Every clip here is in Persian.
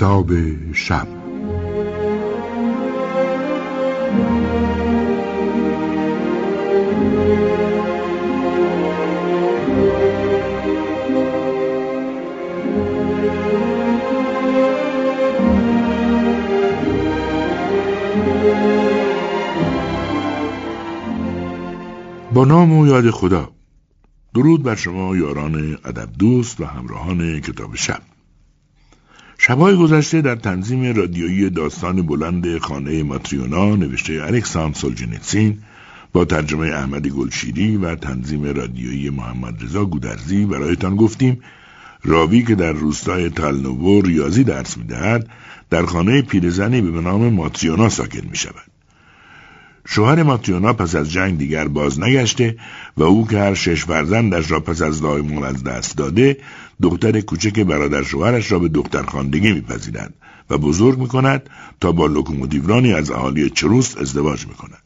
کتاب شب. با نام و یاد خدا درود بر شما یاران ادب دوست و همراهان کتاب شب. شبهای گذشته در تنظیم رادیویی داستان بلند خانه ماتریونا نوشته الکساندر سولجنیتسین با ترجمه احمد گلشیری و تنظیم رادیویی محمد رضا گودرزی برایتان گفتیم راوی که در روستای تالنوو ریاضی درس می‌دهد در خانه پیرزنی به نام ماتریونا ساکن می شود. شوهر ماتیونا پس از جنگ دیگر باز نگشته و او که هر شش فرزندش را پس از دایمون از دست داده دختر کوچک برادر شوهرش را به دختر خاندگی میپذیرد و بزرگ می‌کند تا با لوکوموتیورانی از اهالی چروست ازدواج می‌کند.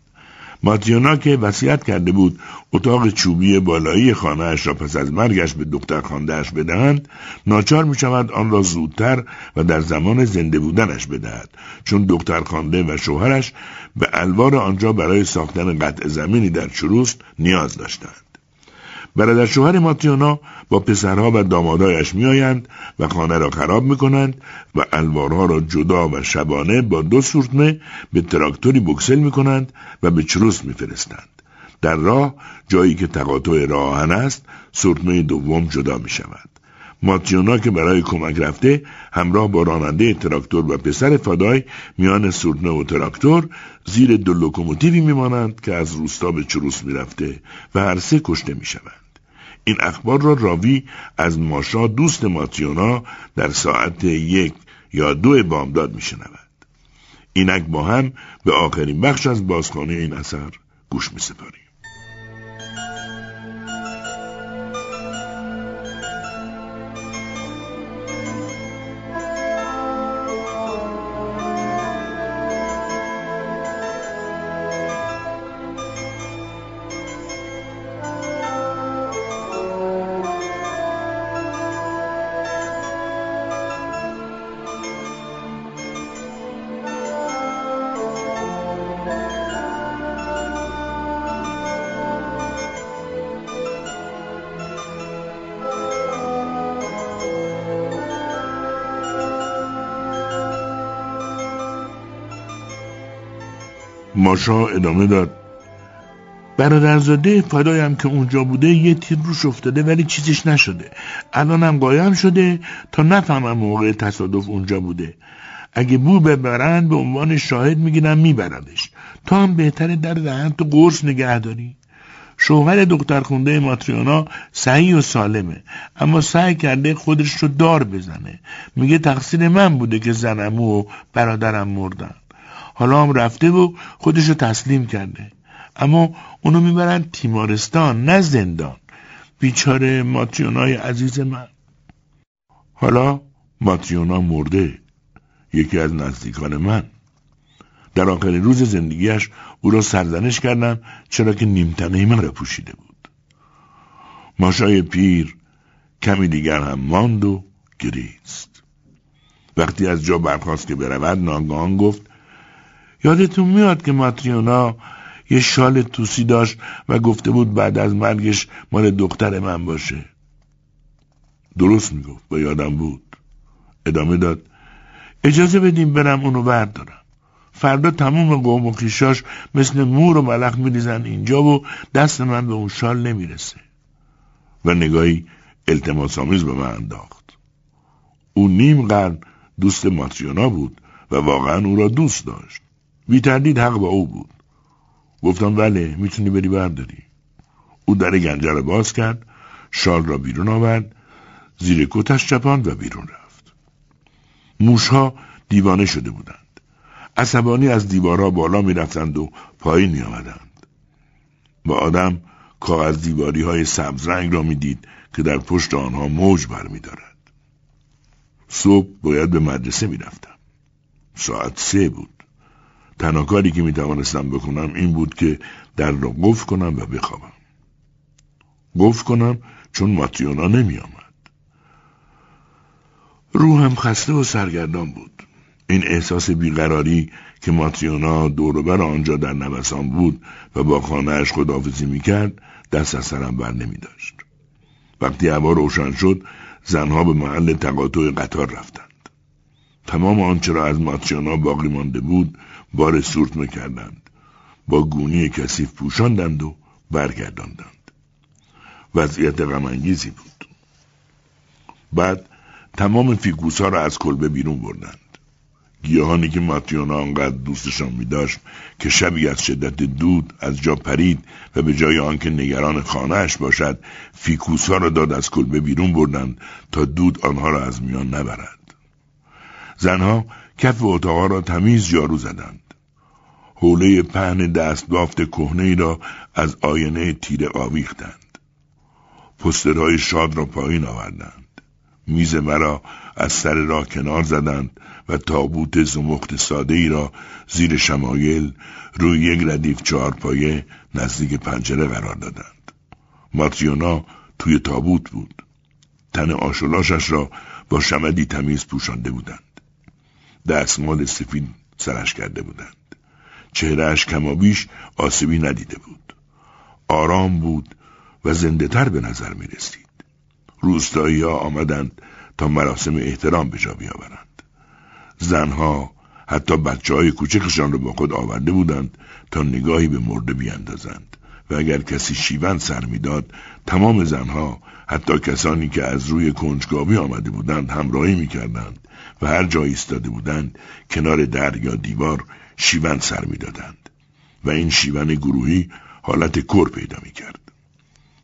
ماتیونا که وصیت کرده بود اتاق چوبی بالایی خانهاش را پس از مرگش به دختر خاندهاش بدهند ناچار می شود آن را زودتر و در زمان زنده بودنش بدهد چون دختر خانده و شوهرش به الوار آنجا برای ساختن قطع زمینی در چروست نیاز داشتند. برادر شوهر ماتیونا با پسرها و دامادایش میآیند و خانه را خراب می‌کنند و الوارها را جدا و شبانه با دو سورتمه به تراکتوری بکسل می‌کنند و به چروس میفرستند در راه جایی که تقاطع راه‌آهن است سورتمه دوم جدا می شود. ماتیونا که برای کمک رفته همراه با راننده تراکتور و پسر فدای میان سورتمه و تراکتور زیر دو لوکوموتیوی میمانند که از روستا به چروس می‌رفته و هر سه کشته می‌شوند این اخبار را راوی از ماشا دوست ماتیونا در ساعت یک یا دو بامداد میشنود. اینک با هم به آخرین بخش از بازخانه این اثر گوش میسپاریم. ماشا ادامه داد. برادرزاده فدایم که اونجا بوده یه تیر روش افتاده ولی چیزش نشده. الانم قایم شده تا نفهمم موقع تصادف اونجا بوده. اگه بو ببرن به عنوان شاهد می‌گیرن میبرنش تا هم بهتره در دهن تو قرص نگه داری. شوهر دختر خونده ماتریونا صحیح و سالمه اما سعی کرده خودش رو دار بزنه. میگه تقصیر من بوده که زنم و برادرم مردن. حالا هم رفته و خودشو تسلیم کرده. اما اونو می‌برن تیمارستان نه زندان. بیچاره ماتریونای عزیز من. حالا ماتریونا مرده. یکی از نزدیکان من. در آخرین روز زندگیش او را سرزنش کردم چرا که نیمتنه من را پوشیده بود. ماشای پیر کمی دیگر هم ماند و گریست. وقتی از جا برخواست که برود ناگهان گفت یادتون میاد که ماتریونا یه شال توسی داشت و گفته بود بعد از مرگش مال دختر من باشه. درست می‌گفت با یادم بود. ادامه داد اجازه بدیم برم اونو بردارم. فردا تموم قوم و خیشاش مثل مور و ملخ میریزن اینجا و دست من به اون شال نمی‌رسه. و نگاهی التماس آمیز به من انداخت. او نیم قرن دوست ماتریونا بود و واقعا او را دوست داشت. بی تردید حق با او بود گفتم بله می‌تونی بری برداری او در گنجه را باز کرد شال را بیرون آورد زیر کتش چپاند و بیرون رفت موشها دیوانه شده بودند عصبانی از دیوارها بالا می‌رفتند و پایین می آمدند. با آدم کاغذ دیواری های سبز رنگ را می‌دید که در پشت آنها موج برمیدارد. صبح باید به مدرسه می‌رفتم. ساعت سه بود. تنها کاری که می‌توانستم بکنم این بود که در را قفل کنم و بخوابم قفل کنم چون ماتیونا نمی آمد. روحم خسته و سرگردان بود این احساس بیقراری که ماتیونا دوروبر آنجا در نوسان بود و با خانهاش خداحافظی می‌کرد دست از سرم بر نمی داشت. وقتی هوا روشن شد زنها به محل تقاطع قطار رفتند تمام آنچه را از ماتیونا باقی مانده بود بار سورت می‌کردند. با گونی کثیف پوشاندند و برگرداندند. وضعیت غمانگیزی بود. بعد تمام فیگوس ها را از کلبه بیرون بردند. گیاهانی که ماتیونا آنقدر دوستشان می داشت که شبی از شدت دود از جا پرید و به جای آنکه نگران خانهاش باشد فیکوس ها را داد از کلبه بیرون بردند تا دود آنها را از میان نبرد. زنها کف اتاقها را تمیز جارو زدند. حوله پهن دست بافت کهنه را از آینه تیره آویختند پسترهای شاد را پایین آوردند میز مرا از سر راه کنار زدند و تابوت زمخت ساده ای را زیر شمایل روی یک ردیف چهارپایه نزدیک پنجره قرار دادند. ماتریونا توی تابوت بود. تن آشولاشش را با شمدی تمیز پوشانده بودند. دستمال سفید سرش کرده بودند. چهرهش کمابیش آسیبی ندیده بود. آرام بود و زنده تر به نظر می رسید. روستایی ها آمدند تا مراسم احترام به جا بیاورند. زنها حتی بچه های کوچکشان را با خود آورده بودند تا نگاهی به مرده بیاندازند و اگر کسی شیون سر می‌داد تمام زنها حتی کسانی که از روی کنجکاوی آمده بودند همراهی می‌کردند و هر جا ایستاده بودند کنار در یا دیوار شیون سر می‌دادند و این شیون گروهی حالت کر پیدا می‌کرد.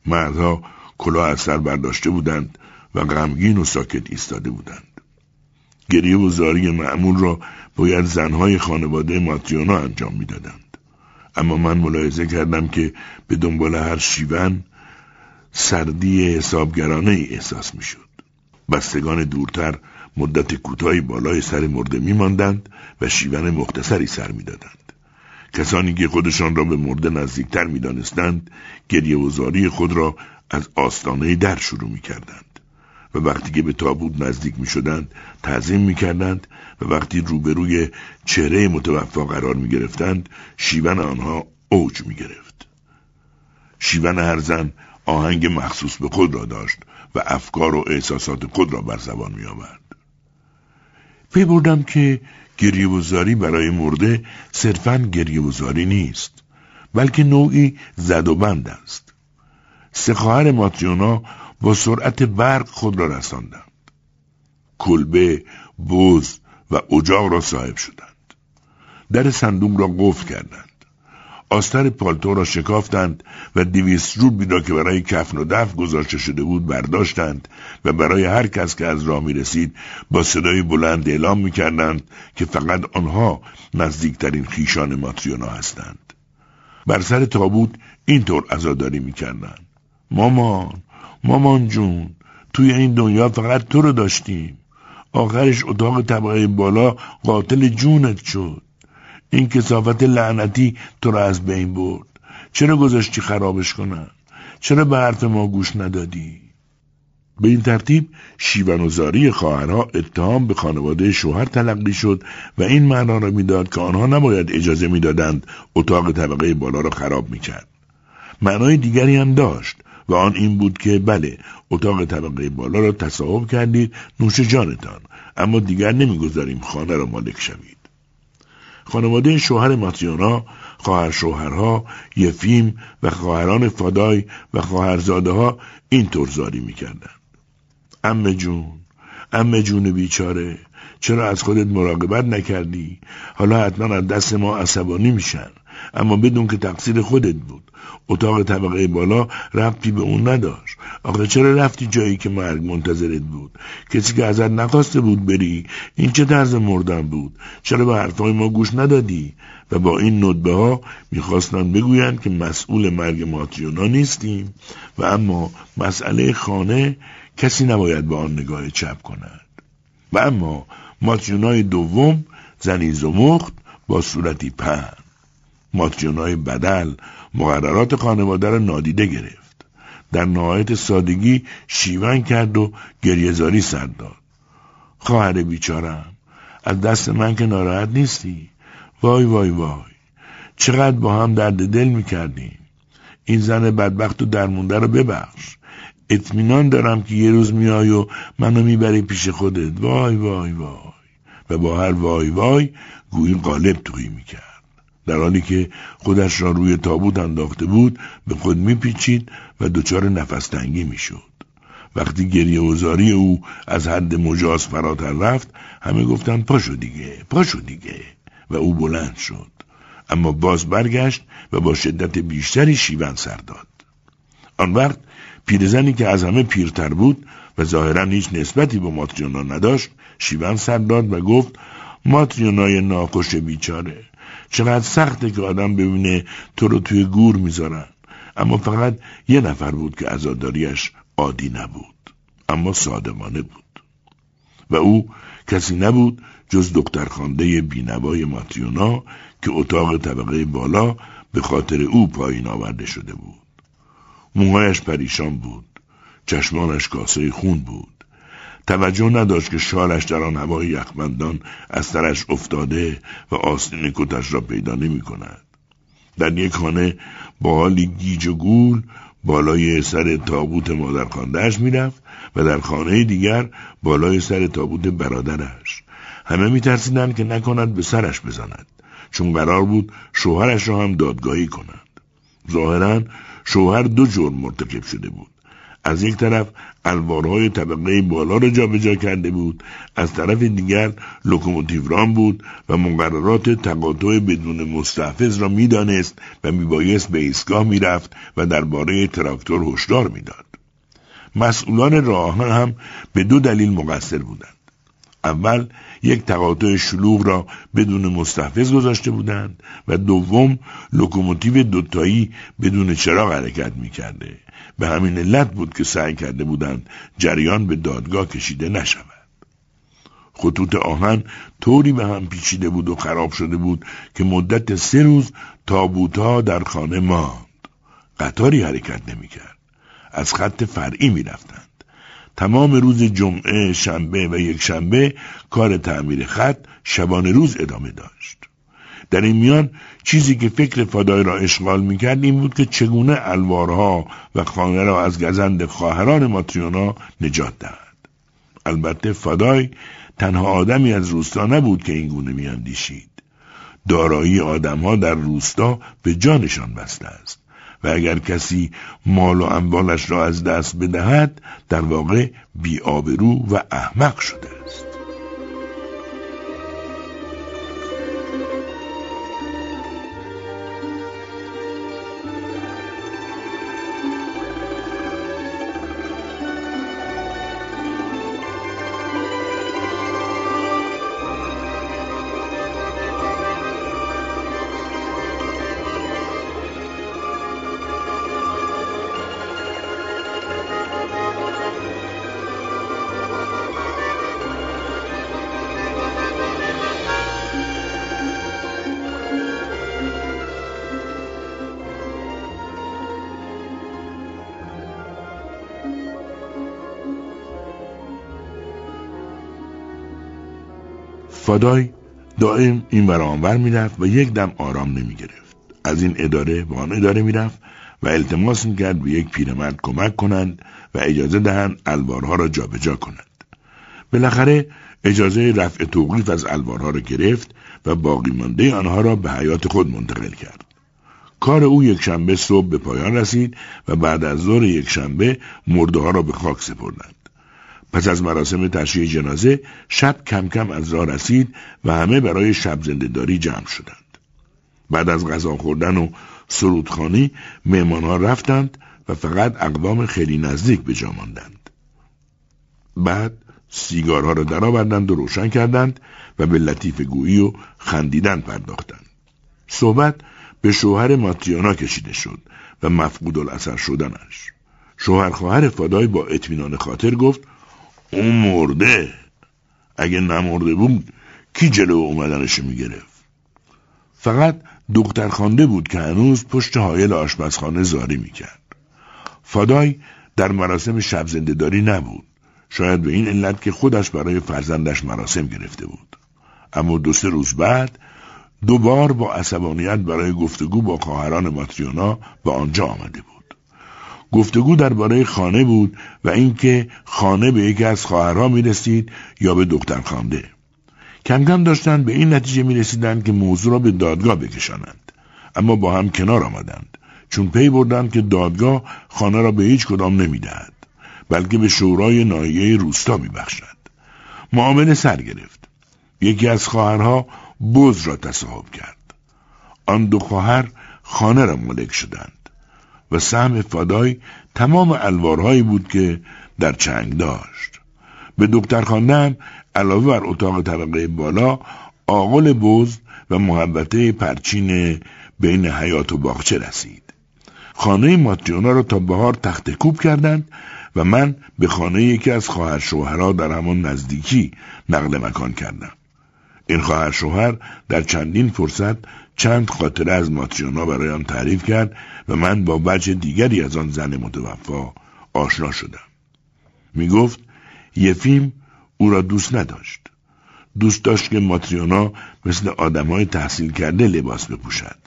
مردها کلاه از سر برداشته بودند و غمگین و ساکت ایستاده بودند. گریه و زاری معمول را باید زنهای خانواده ماتیونا انجام می‌دادند. اما من ملاحظه کردم که به دنبال هر شیون سردی حسابگرانه ای احساس می‌شد. بستگان دورتر مدت کوتاهی بالای سر مرده میماندند و شیون مختصری سر می‌دادند کسانی که خودشان را به مرده نزدیکتر می‌دانستند گریه و خود را از آستانه در شروع می‌کردند و وقتی که به تابوت نزدیک می شدند تعظیم می کردند و وقتی روبروی چهره متوفا قرار می گرفتند شیون آنها اوج می گرفت. شیون هر زن آهنگ مخصوص به خود را داشت و افکار و احساسات خود را بر زبان می آورد. پی بردم که گریه برای مرده صرفا گریه نیست بلکه نوعی زد و بند است. سه خواهر ماتیونا با سرعت برق خود را رساندند. کلبه بز و اجاق را صاحب شدند. در صندوق را قفل کردند. آستر پالتو را شکافتند و دویست روبی را که برای کفن و دف گذاشته شده بود برداشتند و برای هر کس که از راه می رسید با صدای بلند اعلام می کردند که فقط آنها نزدیکترین خیشان ماتریونا هستند. بر سر تابوت اینطور عزاداری می کردند. مامان مامان جون توی این دنیا فقط تو رو داشتیم آخرش اتاق طبقه بالا قاتل جونت شد این کسافت لعنتی تو رو از بین برد. چرا گذاشتی خرابش کنن چرا به حرف ما گوش ندادی؟ به این ترتیب شیون و زاری خواهرها اتهام به خانواده شوهر تلقی شد و این معنا را می‌داد که آنها نباید اجازه می‌دادند اتاق طبقه بالا را خراب می‌کرد. معنای دیگری هم داشت و آن این بود که بله اتاق طبقه بالا را تصاحب کردید نوش جانتان اما دیگر نمی‌گذاریم خانه را مالک شوید. خانواده شوهر ماتیونا خواهر شوهرها یفیم و خواهران فادای و خواهرزاده ها اینطور زاری می‌کردند. ام جون ام جون بیچاره چرا از خودت مراقبت نکردی؟ حالا حتما از دست ما عصبانی میشن. اما بدون که تقصیر خودت بود. اتاق طبقه بالا ربطی به اون نداشت. آخه چرا رفتی جایی که مرگ منتظرت بود؟ کسی که ازت نخواسته بود بری این چه طرز مردن بود؟ چرا به حرفهای ما گوش ندادی؟ و با این ندبه ها می‌خواستند بگویند که مسئول مرگ ماتریونا نیستیم. و اما مسئله خانه کسی نباید به آن نگاه چپ کند. و اما ماتریونای دوم زنی زمخت با صورتی پهن. ماتریونای بدل مقررات خانواده را نادیده گرفت. در نهایت سادگی شیون کرد و گریهزاری سر داد. خواهر بیچارم از دست من که ناراحت نیستی؟ وای وای وای. چقدر با هم درد دل می‌کردیم. این زن بدبخت و درمونده رو ببخش. اطمینان دارم که یه روز میای و منو می‌بری پیش خودت. وای وای وای. و با هر وای وای گویی قالب تویی می‌کرد. در حالی که خودش را روی تابوت انداخته بود به خود میپیچید و دچار نفس تنگی می‌شد. وقتی گریه وزاری او از حد مجاز فراتر رفت همه گفتند پاشو دیگه پاشو دیگه. و او بلند شد. اما باز برگشت و با شدت بیشتری شیون سر داد. آن وقت پیرزنی که از همه پیرتر بود و ظاهرا هیچ نسبتی به ماتریونا نداشت شیون سر داد و گفت ماتریونای ناکش بیچاره چقدر سخته که آدم ببینه تو رو توی گور می‌ذارن. اما فقط یه نفر بود که ازاداریش عادی نبود اما صادمانه بود. و او کسی نبود جز دخترخوانده بینوای ماتریونا که اتاق طبقه بالا به خاطر او پایین آورده شده بود. موهایش پریشان بود چشمانش کاسه خون بود. توجه نداشت که شالش در آن هوای یخبندان از سرش افتاده و آستین کتش را پیدا نمی کند. در یک خانه با حالی گیج و گول بالای سر تابوت مادرخواندهش می‌رفت و در خانه دیگر بالای سر تابوت برادرش. همه میترسیدند که نکند به سرش بزند چون قرار بود شوهرش را هم دادگاهی کند. ظاهرا شوفر دو جرم مرتکب شده بود. از یک طرف الوارهای طبقه بالا را جابجا کرده بود. از طرف دیگر لوکوموتیوران بود و مقررات تقاطع بدون مستحفظ را می‌دانست و میبایست به ایستگاه می‌رفت و درباره تراکتور هشدار می‌داد. مسئولان راه هم به دو دلیل مقصر بودند. اول یک تقاطع شلوغ را بدون مستحفظ گذاشته بودند و دوم لوکوموتیو دوتایی بدون چراغ حرکت می‌کرده. به همین علت بود که سعی کرده بودند جریان به دادگاه کشیده نشود. خطوط آهن طوری به هم پیچیده بود و خراب شده بود که مدت سه روز تابوتها در خانه ماند. قطاری حرکت نمی‌کرد. از خط فرعی می‌رفتند. تمام روز جمعه، شنبه و یک شنبه کار تعمیر خط شبانه روز ادامه داشت. در این میان چیزی که فکر فدای را اشغال می‌کرد این بود که چگونه الوارها و خانه را از گزند خواهران ماتریونا نجات دهد. البته فدای تنها آدمی از روستا نبود که این گونه میاندیشید. دارایی آدمها در روستا به جانشان بسته است. و اگر کسی مال و اموالش را از دست بدهد در واقع بیآبرو و احمق شده است فادای دائم این برانور می‌رفت و یک دم آرام نمی گرفت. از این اداره به آن اداره می‌رفت و التماس می‌کرد به یک پیرمرد کمک کنند و اجازه دهند الوارها را جابجا کنند. بالاخره اجازه رفع توقیف از الوارها را گرفت و باقی مانده آنها را به حیات خود منتقل کرد. کار او یک شنبه صبح به پایان رسید و بعد از ظهر یک شنبه مرده ها را به خاک سپردند. پس از مراسم تشییع جنازه شب کم کم از راه رسید و همه برای شب زندهداری جمع شدند. بعد از غذا خوردن و سرودخانی ها رفتند و فقط اقوام خیلی نزدیک به جا ماندند. بعد سیگارها را درآوردند و روشن کردند و به لطیف گویی و خندیدن پرداختند. صحبت به شوهر ماتریانا کشیده شد و مفقود الاثر شدنش. شوهر خواهر فادای با اطمینان خاطر گفت اون مرده اگه نمرده بود کی جلو اومدنش می‌گرفت؟ فقط دختر خانده بود که هنوز پشت حایل آشپزخانه زاری می‌کرد. فادای در مراسم شب زندهداری نبود. شاید به این علت که خودش برای فرزندش مراسم گرفته بود. اما دو سه روز بعد دوبار با عصبانیت برای گفتگو با خواهران ماتریونا به آنجا آمده بود. گفتگو درباره خانه بود و اینکه خانه به یکی از خواهرها می رسید یا به دختر خانده کم کم داشتند به این نتیجه می رسیدند که موضوع را به دادگاه بکشانند. اما با هم کنار آمدند چون پی بردند که دادگاه خانه را به هیچ کدام نمی دهد بلکه به شورای ناحیه روستا می بخشد معامله سر گرفت. یکی از خواهرها بز را تصاحب کرد. آن دو خواهر خانه را ملک شدند. و سهم فدای تمام الوارهایی بود که در چنگ داشت. به دکتر خواندم علاوه بر اتاق طبقه بالا آقل بز و محبته پرچین بین حیات و باغچه رسید. خانه ماتریونا را تا بهار تخت کوب کردند و من به خانه یکی از خواهر شوهرها در همان نزدیکی نقل مکان کردم. این خواهر شوهر در چندین فرصت چند خاطره از ماتریونا برای آن تعریف کرد و من با وجه دیگری از آن زن متوفا آشنا شدم. می گفت یفیم او را دوست نداشت. دوست داشت که ماتریونا مثل آدمای تحصیل کرده لباس بپوشد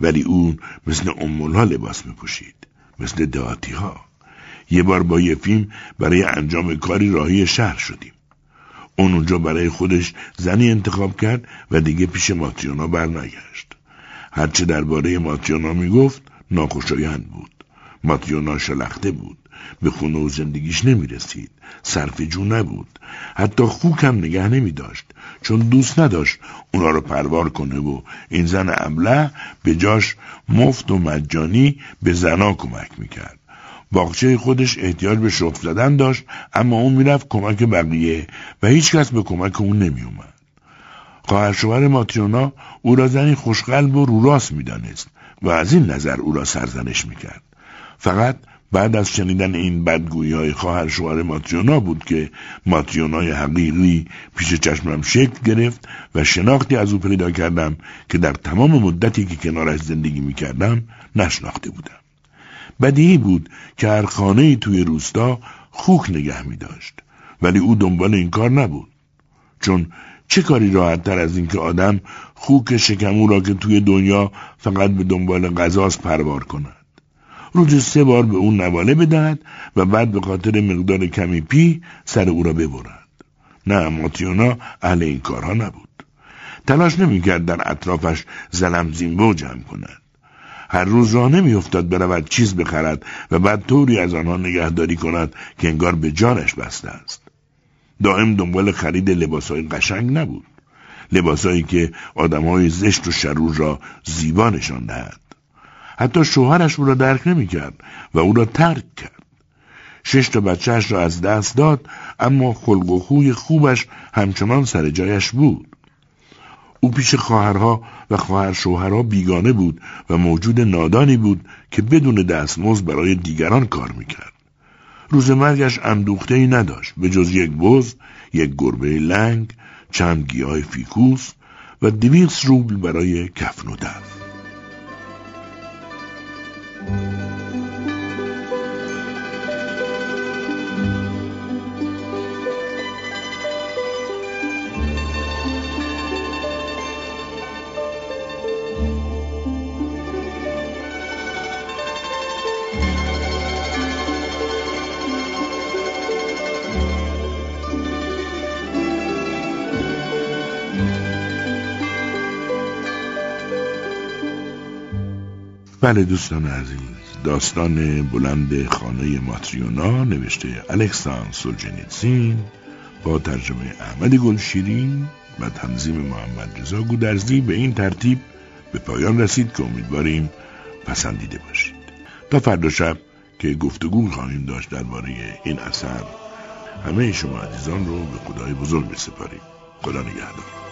ولی اون مثل امولها لباس میپوشید مثل دهاتی ها یه بار با یفیم برای انجام کاری راهی شهر شدیم. اون اونجا برای خودش زنی انتخاب کرد و دیگه پیش ماتریونا برنگشت. هرچه درباره ماتریونا می‌گفت ناخوشایند بود. ماتریونا شلخته بود. به خونه و زندگیش نمی رسید صرف جو نبود. حتی خوک هم نگه نمی داشت چون دوست نداشت اونا رو پروار کنه و این زن ابله به جاش مفت و مجانی به زنا کمک می‌کرد. باغچه خودش احتیاج به شغل زدن داشت اما اون می‌رفت کمک بقیه و هیچکس به کمک اون نمیومد خواهر شوهر ماتریونا او را زنی خوشقلب و روراست می‌دانست و از این نظر او را سرزنش می‌کرد فقط بعد از شنیدن این بدگویی های خواهر شوهر ماتریونا بود که ماتریونای حقیقی پیش چشمم شکل گرفت و شناختی از او پیدا کردم که در تمام مدتی که کنارش زندگی می کردم نشناخته بودم. بدیهی بود که هر خانه توی روستا خوک نگه می داشت ولی او دنبال این کار نبود. چون چه کاری راحت تر از اینکه آدم خوک شکمو را که توی دنیا فقط به دنبال غذاست پروار کند. روز سه بار به اون نواله بدهد و بعد به خاطر مقدار کمی پی سر او را ببرد. نه ماتیونا اهل این کارها نبود. تلاش نمی‌کرد در اطرافش زلم زیمبو جمع کند. هر روز راه نمیافتاد برود چیز بخرد و بعد طوری از آنها نگهداری کند که انگار به جانش بسته است. دائم دنبال خرید لباسهای قشنگ نبود. لباسهایی که آدمهای زشت و شرور را زیبا نشان دهد. حتی شوهرش او را درک نمی‌کرد و او را ترک کرد. شش تا بچهش را از دست داد اما خلق و خوی خوبش همچنان سر جایش بود. او پیش خواهرها و خواهر شوهرها بیگانه بود و موجود نادانی بود که بدون دستمزد برای دیگران کار می‌کرد. روز مرگش اندوخته ای نداشت به جز یک بز یک گربه لنگ چند گیاه فیکوس و دویست روبل برای کفن و دفن بله دوستان عزیز داستان بلند خانه ماتریونا نوشته الکسان سولجنیتسین با ترجمه احمد گلشیری و تنظیم محمد رضا گودرزی به این ترتیب به پایان رسید که امیدواریم پسندیده باشید. تا فردا شب که گفتگو خواهیم داشت درباره این اثر همه شما عزیزان رو به خدای بزرگ بسپاریم. خدا نگهدار.